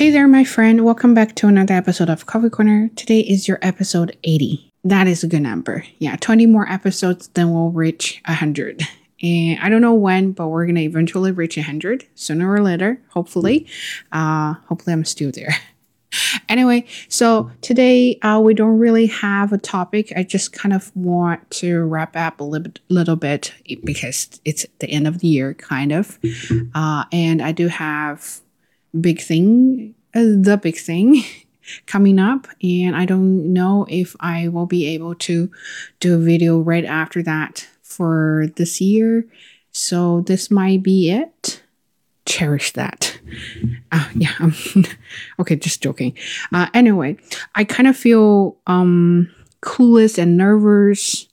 Hey there, my friend. Welcome back to another episode of Coffee Corner. Today is your episode 80. That is a good number. Yeah, 20 more episodes, then we'll reach 100. And I don't know when, but we're going to eventually reach 100 sooner or later, hopefully. Uh, hopefully, I'm still there. anyway, so today uh, we don't really have a topic. I just kind of want to wrap up a little, little bit because it's the end of the year, kind of. Uh, and I do have big thing, uh, the big thing coming up, and I don't know if I will be able to do a video right after that for this year. So this might be it. Cherish that. Uh, yeah. Okay, just joking. Uh, anyway, I kind of feel um, clueless and nervous.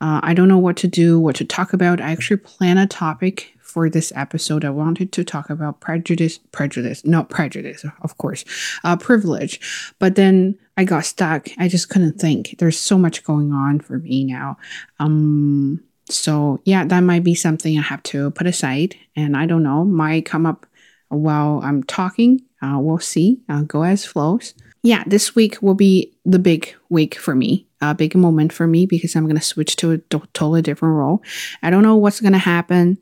Uh, I don't know what to do, what to talk about. I actually plan a topic for this episode. I wanted to talk about prejudice, prejudice, not prejudice, of course, uh, privilege. But then I got stuck. I just couldn't think. There's so much going on for me now. Um, so yeah, that might be something I have to put aside. And I don't know, might come up while I'm talking. Uh, we'll see. Uh, go as flows. Yeah, this week will be the big week for me, a big moment for me because I'm going to switch to a totally different role. I don't know what's going to happen.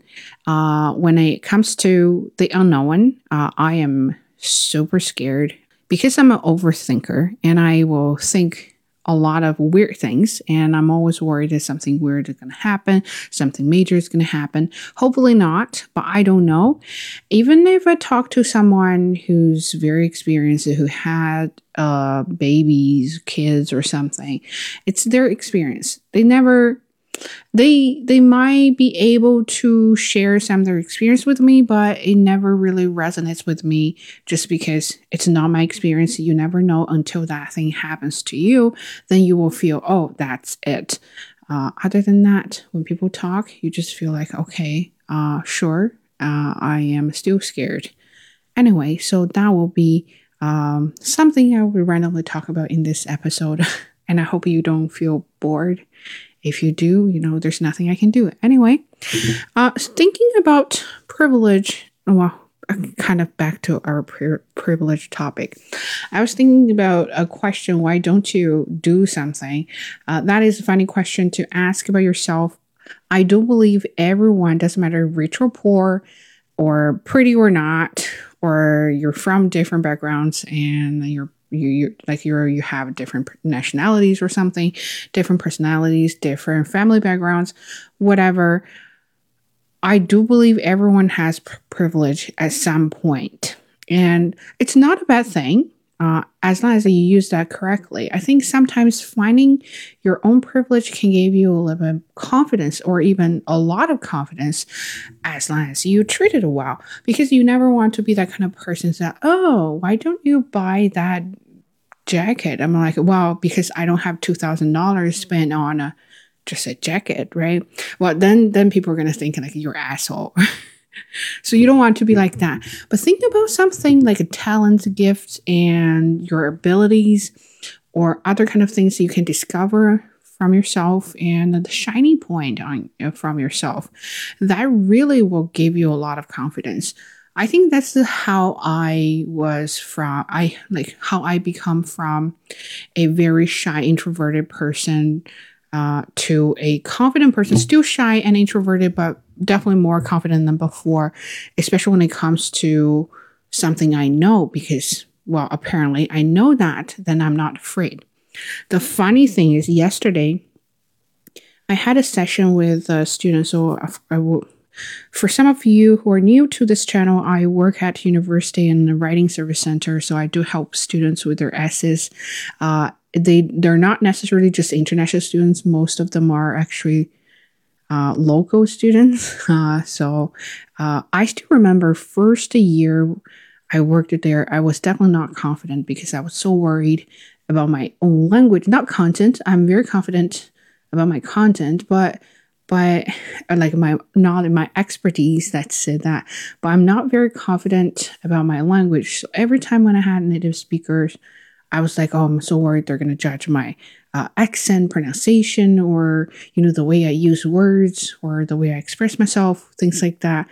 Uh, when it comes to the unknown, uh, I am super scared because I'm an overthinker and I will think a lot of weird things and i'm always worried that something weird is going to happen something major is going to happen. Hopefully not but i don't know. Even if i talk to someone who's very experienced who had uh, babies kids or something it's their experience. They never they they might be able to share some of their experience with me but it never really resonates with me just because it's not my experience. You never know until that thing happens to you then you will feel oh that's it. Uh, other than that when people talk you just feel like okay uh, sure uh, i am still scared. Anyway so that will be um, something i will randomly talk about in this episode and i hope you don't feel bored if you do, you know, there's nothing I can do. Anyway, uh, thinking about privilege, well, kind of back to our pri- privilege topic. I was thinking about a question why don't you do something? Uh, that is a funny question to ask about yourself. I do believe everyone, doesn't matter rich or poor, or pretty or not, or you're from different backgrounds and you're you you like you're you have different nationalities or something, different personalities, different family backgrounds, whatever. I do believe everyone has privilege at some point, and it's not a bad thing. Uh, as long as you use that correctly. I think sometimes finding your own privilege can give you a little bit of confidence or even a lot of confidence as long as you treat it well. Because you never want to be that kind of person that, oh, why don't you buy that jacket. I'm like, wow, because I don't have two thousand dollars spent on a just a jacket, right? Well, then then people are gonna think like you're asshole. so you don't want to be like that. But think about something like a talent, gift, and your abilities, or other kind of things that you can discover from yourself and the shiny point on from yourself. That really will give you a lot of confidence. I think that's how I was from I like how I become from a very shy introverted person uh, to a confident person, still shy and introverted, but definitely more confident than before, especially when it comes to something I know because well, apparently I know that, then I'm not afraid. The funny thing is yesterday I had a session with a student, so I, will for some of you who are new to this channel, I work at university in the writing service center, so I do help students with their essays. Uh, they they're not necessarily just international students; most of them are actually uh, local students. Uh, so uh, I still remember first year I worked there, I was definitely not confident because I was so worried about my own language, not content. I'm very confident about my content, but but uh, like my not in my expertise that's that but i'm not very confident about my language so every time when i had native speakers i was like oh i'm so worried they're going to judge my uh, accent pronunciation or you know the way i use words or the way i express myself things like that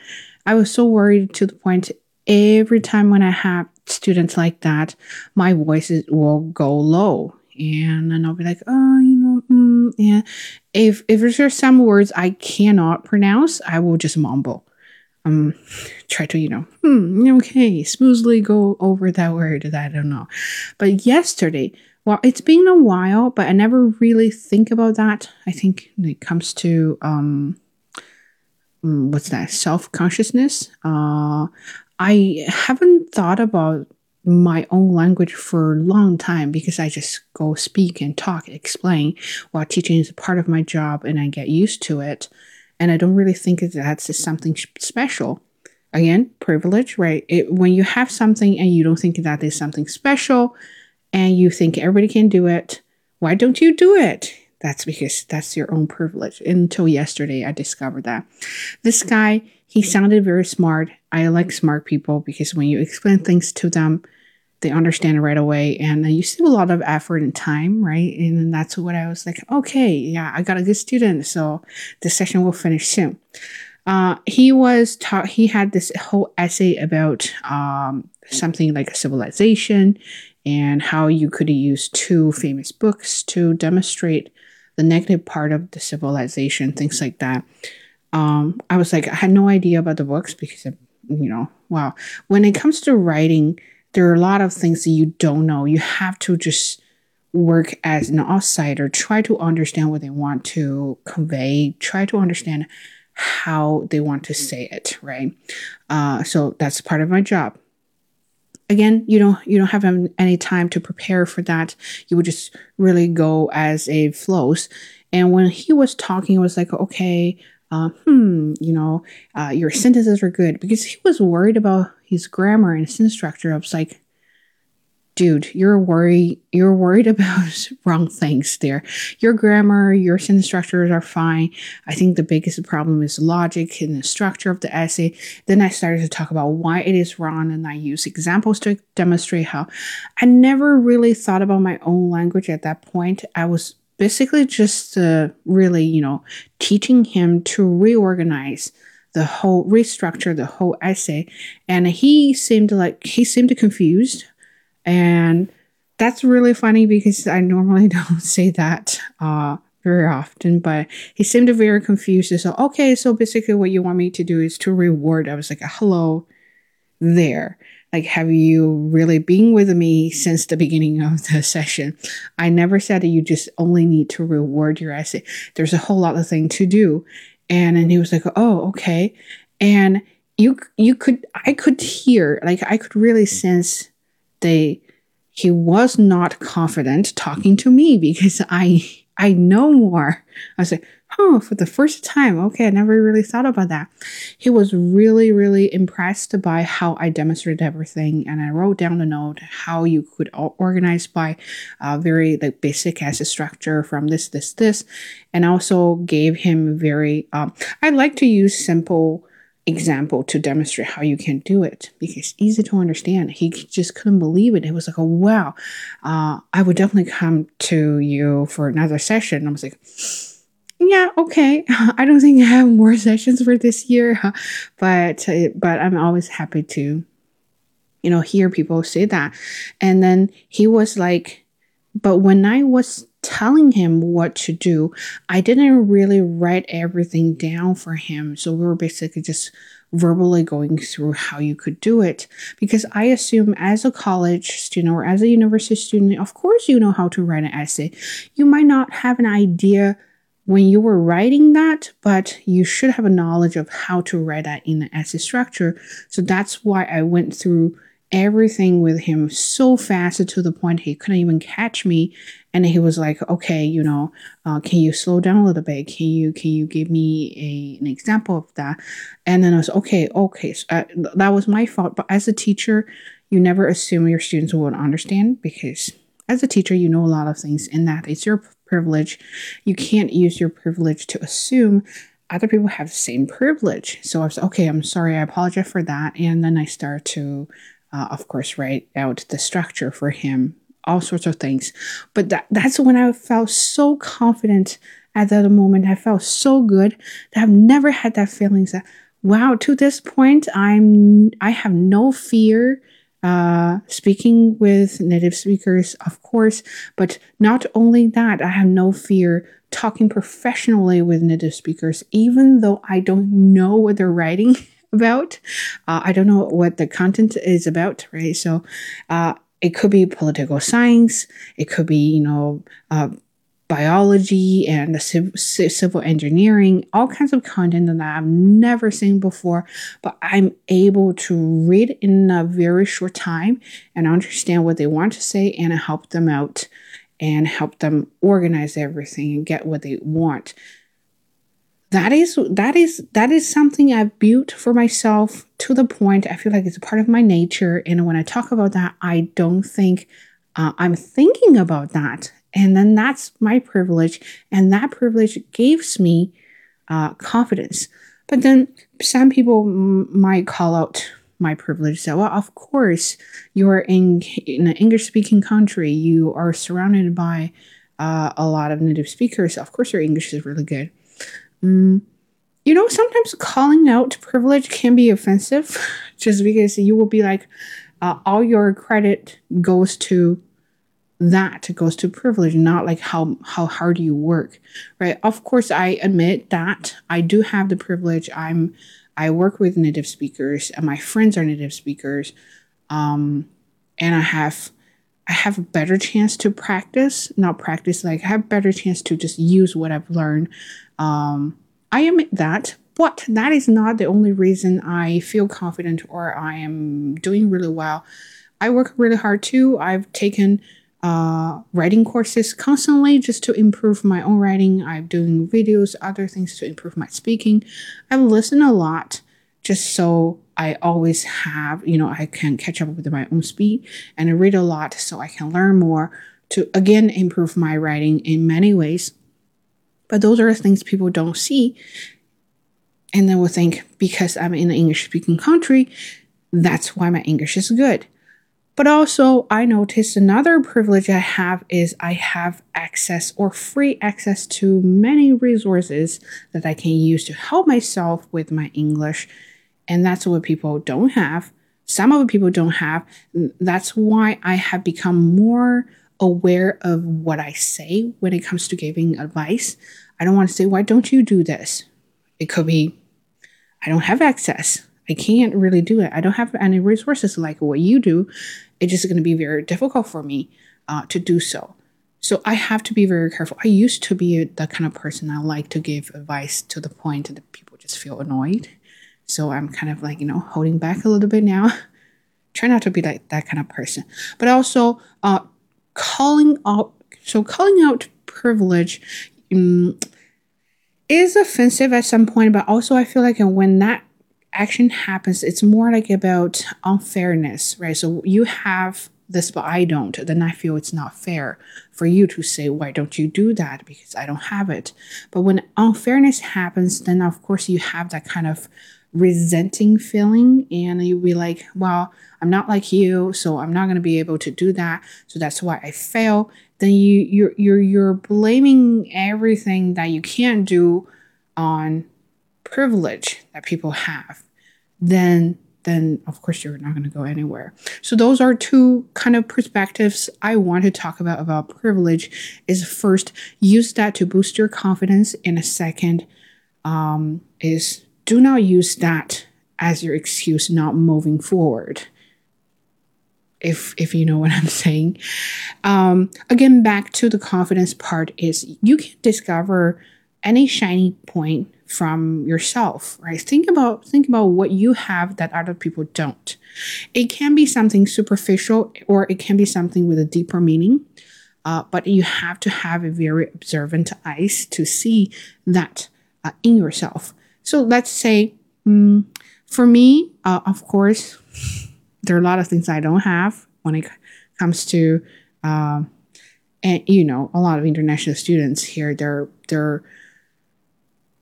i was so worried to the point every time when i have students like that, my voice will go low. And then I'll be like, oh, you know. If if there's some words I cannot pronounce, I will just mumble. Um, try to, you know, hmm, okay, smoothly go over that word that I don't know. But yesterday, well, it's been a while, but I never really think about that. I think when it comes to um, mm, what's that self consciousness. Uh, I haven't thought about my own language for a long time because I just go speak and talk, explain while teaching is a part of my job and I get used to it. And I don't really think that that's something special. Again, privilege, right? It, when you have something and you don't think that is something special and you think everybody can do it, why don't you do it? That's because that's your own privilege. Until yesterday, I discovered that. This guy, he sounded very smart. I like smart people because when you explain things to them, they understand it right away. And you save a lot of effort and time, right? And that's what I was like, okay, yeah, I got a good student. So the session will finish soon. Uh, he was taught, he had this whole essay about um, something like a civilization and how you could use two famous books to demonstrate the negative part of the civilization, things like that. Um, I was like, I had no idea about the books because, of, you know, wow. When it comes to writing, there are a lot of things that you don't know. You have to just work as an outsider, try to understand what they want to convey, try to understand how they want to say it, right? Uh, so that's part of my job again you don't you don't have any time to prepare for that you would just really go as it flows and when he was talking it was like okay uh, hmm you know uh, your sentences are good because he was worried about his grammar and sentence structure i was like dude, you're worried you're worried about wrong things there. Your grammar, your sentence structures are fine. I think the biggest problem is logic and the structure of the essay. Then I started to talk about why it is wrong and I use examples to demonstrate how. I never really thought about my own language at that point. I was basically just uh, really, you know, teaching him to reorganize the whole restructure the whole essay and he seemed like he seemed confused and that's really funny because I normally don't say that uh, very often, but he seemed very confused. So, okay, so basically what you want me to do is to reward. I was like, hello there. Like, have you really been with me since the beginning of the session? I never said that you just only need to reward your essay. There's a whole lot of thing to do. And and he was like, oh, okay. And you you could I could hear, like I could really sense they he was not confident talking to me because I I know more. I was like, oh, for the first time, okay, I never really thought about that. He was really, really impressed by how I demonstrated everything, and I wrote down the note how you could organize by uh, very like basic as a structure from this, this, this, and also gave him very. Um, I like to use simple example to demonstrate how you can do it because easy to understand. He just couldn't believe it. It was like, oh, wow, uh, I would definitely come to you for another session. I was like, yeah, okay. I don't think I have more sessions for this year, but but I'm always happy to, you know, hear people say that. And then he was like, but when I was telling him what to do. I didn't really write everything down for him. So we were basically just verbally going through how you could do it because I assume as a college student or as a university student, of course you know how to write an essay. You might not have an idea when you were writing that, but you should have a knowledge of how to write that in the essay structure. So that's why I went through everything with him so fast to the point he couldn't even catch me and he was like okay you know uh, can you slow down a little bit? Can you can you give me a, an example of that? And then i was okay okay. So, uh, that was my fault. But as a teacher you never assume your students will understand because as a teacher you know a lot of things and that it's your privilege. You can't use your privilege to assume other people have the same privilege. So i was okay i'm sorry i apologize for that. And then i start to uh, of course, write out the structure for him, all sorts of things. But that, that's when I felt so confident at that moment. I felt so good that I've never had that feeling that, wow, to this point, I'm, I have no fear uh, speaking with native speakers, of course, but not only that, I have no fear talking professionally with native speakers, even though I don't know what they're writing about. Uh, I don't know what the content is about, right? So uh, it could be political science, it could be, you know, uh, biology and civil engineering, all kinds of content that I've never seen before, but I'm able to read in a very short time and understand what they want to say and help them out and help them organize everything and get what they want. That is that is that is something I've built for myself to the point I feel like it's a part of my nature. And when I talk about that, I don't think uh, I'm thinking about that and then that's my privilege. And that privilege gives me uh, confidence. But then some people m- might call out my privilege. So, well, of course, you are in, in an English speaking country, you are surrounded by uh, a lot of native speakers. Of course, your English is really good. Mm, you know, sometimes calling out privilege can be offensive just because you will be like, uh, all your credit goes to that goes to privilege not like how how hard you work right? Of course i admit that i do have the privilege. I'm i work with native speakers and my friends are native speakers um and i have i have a better chance to practice not practice like i have better chance to just use what i've learned um i admit that but that is not the only reason i feel confident or i am doing really well i work really hard too i've taken uh, writing courses constantly just to improve my own writing. I'm doing videos, other things to improve my speaking. I listen a lot just so I always have, you know, I can catch up with my own speed and I read a lot so I can learn more to again improve my writing in many ways. But those are things people don't see. And then will think because I'm in an English speaking country, that's why my English is good. But also, I noticed another privilege I have is I have access or free access to many resources that I can use to help myself with my English. And that's what people don't have. Some of the people don't have. That's why I have become more aware of what I say when it comes to giving advice. I don't want to say, why don't you do this? It could be, I don't have access. I can't really do it. I don't have any resources like what you do. It's just going to be very difficult for me uh, to do so. So I have to be very careful. I used to be the kind of person I like to give advice to the point that people just feel annoyed. So I'm kind of like, you know, holding back a little bit now. Try not to be like that kind of person. But also uh, calling out, so calling out privilege um, is offensive at some point, but also I feel like when that action happens, it's more like about unfairness, right? So you have this, but I don't. Then I feel it's not fair for you to say, why don't you do that? Because I don't have it. But when unfairness happens, then of course you have that kind of resenting feeling and you'll be like, well, I'm not like you, so I'm not going to be able to do that. So that's why I fail. Then you you're you're you're blaming everything that you can't do on privilege that people have, then then of course you're not going to go anywhere. So those are two kind of perspectives I want to talk about about privilege. Is first use that to boost your confidence, and a second um, is do not use that as your excuse not moving forward. If if you know what I'm saying. Um, again, back to the confidence part is you can discover any shiny point from yourself right? Think about think about what you have that other people don't. It can be something superficial or it can be something with a deeper meaning uh, but you have to have a very observant eyes to see that uh, in yourself. So let's say um, for me uh, of course there are a lot of things i don't have when it comes to uh, and you know a lot of international students here they're they're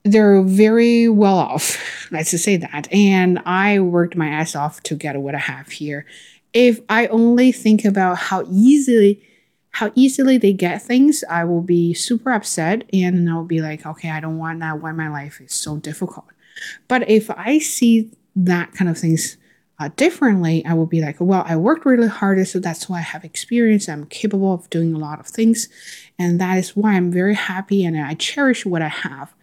they're very well off, let's just say that. And I worked my ass off to get what I have here. If I only think about how easily how easily they get things, I will be super upset and I'll be like, okay, I don't want that why my life is so difficult. But if I see that kind of things uh, differently, I will be like, well, I worked really hard, so that's why I have experience. I'm capable of doing a lot of things, and that is why I'm very happy and I cherish what I have.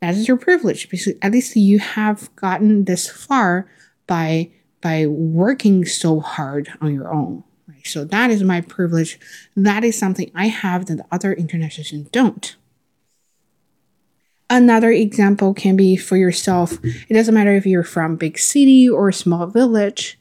That is your privilege because at least you have gotten this far by by working so hard on your own. Right? So that is my privilege. That is something I have that the other internet citizens don't. Another example can be for yourself. It doesn't matter if you're from big city or small village.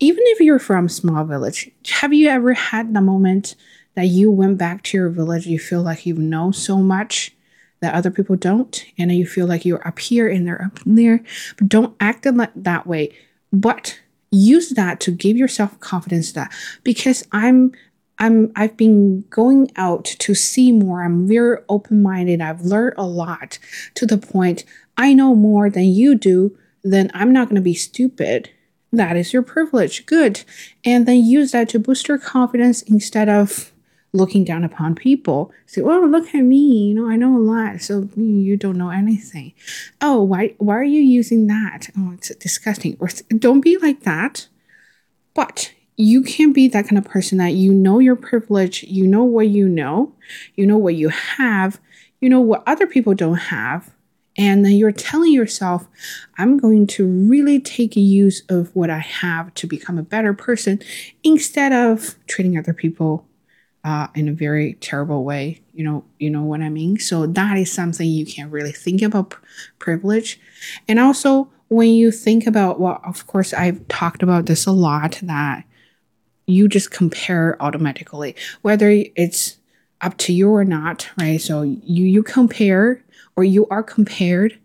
Even if you're from small village, have you ever had the moment that you went back to your village, you feel like you know so much that other people don't, and you feel like you're up here and they're up there. But don't act that way. But use that to give yourself confidence that because I'm I'm I've been going out to see more. I'm very open-minded. I've learned a lot to the point I know more than you do, then I'm not going to be stupid. That is your privilege. Good. And then use that to boost your confidence instead of looking down upon people. Say, "Oh, look at me! You know, I know a lot, so you don't know anything." Oh, why? Why are you using that? Oh, it's disgusting. Or don't be like that. But you can't be that kind of person that you know your privilege, you know what you know, you know what you have, you know what other people don't have, and then you're telling yourself, I'm going to really take use of what I have to become a better person instead of treating other people uh, in a very terrible way. You know, you know what I mean. So that is something you can really think about privilege, and also when you think about well, of course, I've talked about this a lot that you just compare automatically, whether it's up to you or not, right? So you you compare or you are compared.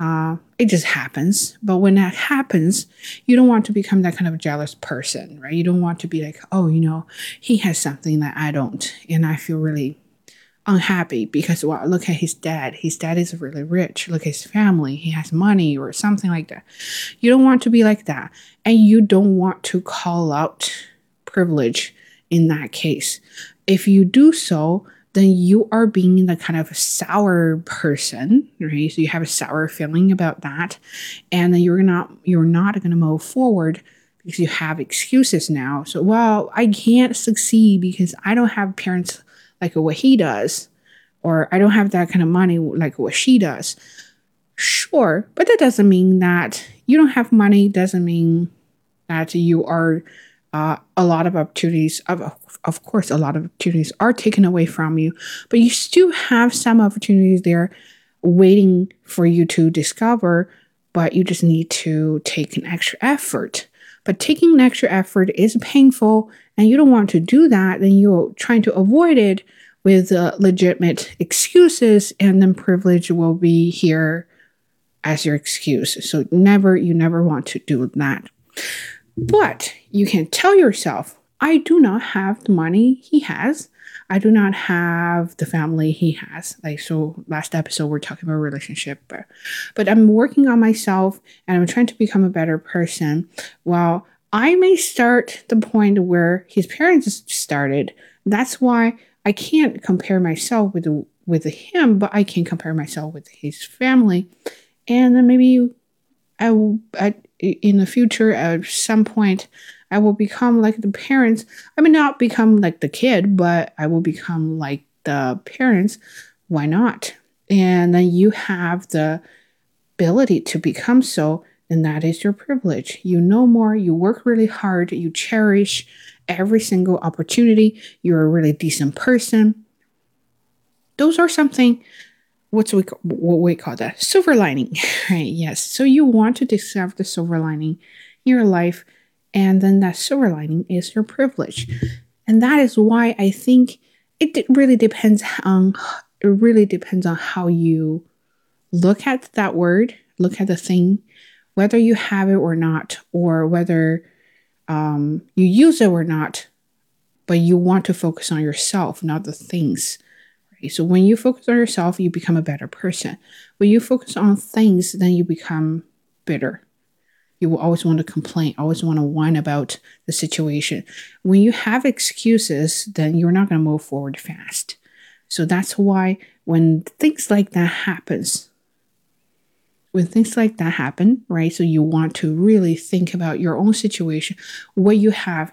Uh, it just happens. But when that happens, you don't want to become that kind of jealous person, right? You don't want to be like, oh, you know, he has something that I don't, and I feel really unhappy because well, look at his dad. His dad is really rich. Look at his family. He has money or something like that. You don't want to be like that, and you don't want to call out privilege in that case. If you do so, then you are being the kind of sour person, right? So you have a sour feeling about that, and then you're not you're not going to move forward because you have excuses now. So, well, I can't succeed because I don't have parents like what he does, or I don't have that kind of money like what she does. Sure, but that doesn't mean that you don't have money. Doesn't mean that you are uh, a lot of opportunities of of course a lot of opportunities are taken away from you but you still have some opportunities there waiting for you to discover but you just need to take an extra effort. But taking an extra effort is painful and you don't want to do that then you're trying to avoid it with uh, legitimate excuses and then privilege will be here as your excuse. So never you never want to do that but you can tell yourself, I do not have the money he has. I do not have the family he has. Like so last episode we're talking about relationship, but, but I'm working on myself and I'm trying to become a better person. Well, I may start the point where his parents started. That's why I can't compare myself with with him, but I can compare myself with his family. And then maybe I, I in the future at some point I will become like the parents. I mean, not become like the kid, but I will become like the parents. Why not? And then you have the ability to become so, and that is your privilege. You know more, you work really hard, you cherish every single opportunity, you're a really decent person. Those are something what's we what we call that? Silver lining right? Yes. So you want to discover the silver lining in your life and then that silver lining is your privilege. And that is why i think it really depends on it really depends on how you look at that word look at the thing whether you have it or not or whether um, you use it or not but you want to focus on yourself not the things right? so when you focus on yourself you become a better person when you focus on things then you become bitter you will always want to complain, always want to whine about the situation. When you have excuses, then you're not going to move forward fast. So that's why when things like that happens, when things like that happen, right? So you want to really think about your own situation, what you have,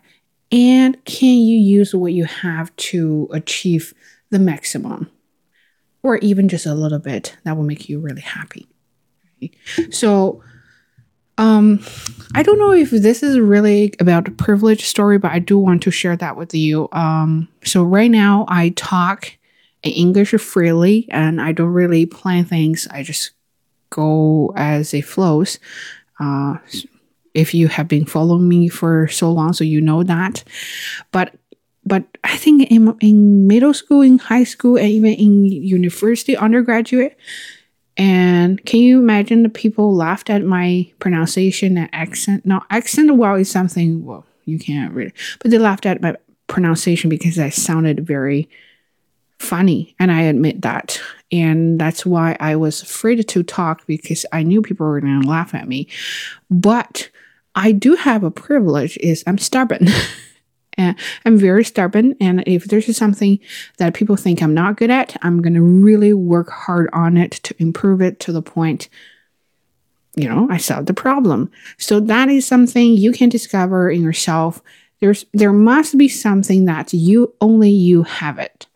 and can you use what you have to achieve the maximum or even just a little bit that will make you really happy. So, um, I don't know if this is really about a privilege story, but I do want to share that with you. Um, so right now I talk English freely and I don't really plan things. I just go as it flows. Uh, if you have been following me for so long, so you know that. But but I think in, in middle school, in high school, and even in university, undergraduate, and can you imagine the people laughed at my pronunciation and accent? Now, accent, well, is something, well, you can't read but they laughed at my pronunciation because I sounded very funny. And I admit that. And that's why I was afraid to talk because I knew people were going to laugh at me. But I do have a privilege is I'm stubborn. and I'm very stubborn. And if there's something that people think I'm not good at, I'm to really work hard on it to improve it to the point, you know, I solve the problem. So that is something you can discover in yourself. There's, there must be something that you only you have it.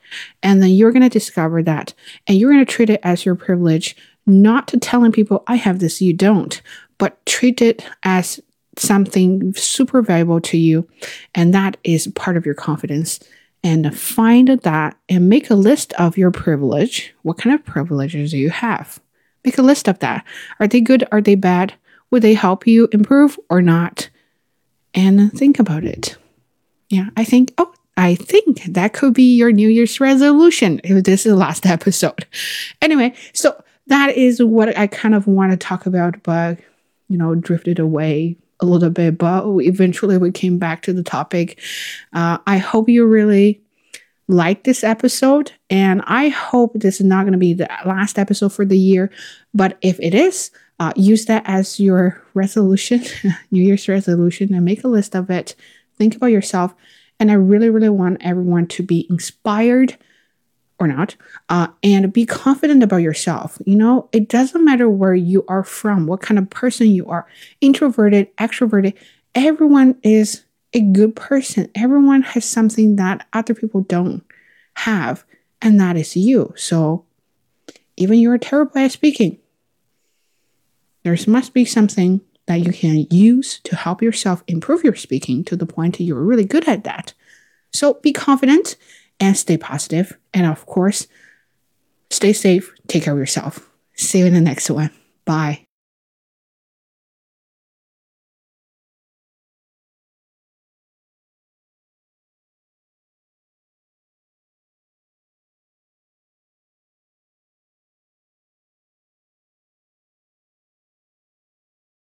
And then you're to discover that and you're to treat it as your privilege, not to telling people, I have this, you don't, but treat it as something super valuable to you. And that is part of your confidence. And find that and make a list of your privilege. What kind of privileges do you have? Make a list of that. Are they good? Are they bad? Would they help you improve or not? And think about it. Yeah, I think, oh, I think that could be your New Year's resolution if this is the last episode. Anyway, so that is what I kind of want to talk about, but, you know, drifted away a little bit, but eventually we came back to the topic. Uh, I hope you really like this episode, and I hope this is not going to be the last episode for the year. But if it is, uh, use that as your resolution, New Year's resolution, and make a list of it. Think about yourself and I really, really want everyone to be inspired or not, uh, and be confident about yourself. You know, it doesn't matter where you are from, what kind of person you are, introverted, extroverted, everyone is a good person. Everyone has something that other people don't have, and that is you. So even you're terrible at speaking, there must be something that you can use to help yourself improve your speaking to the point you're really good at that. So be confident and stay positive. And of course, stay safe, take care of yourself. See you in the next one. Bye.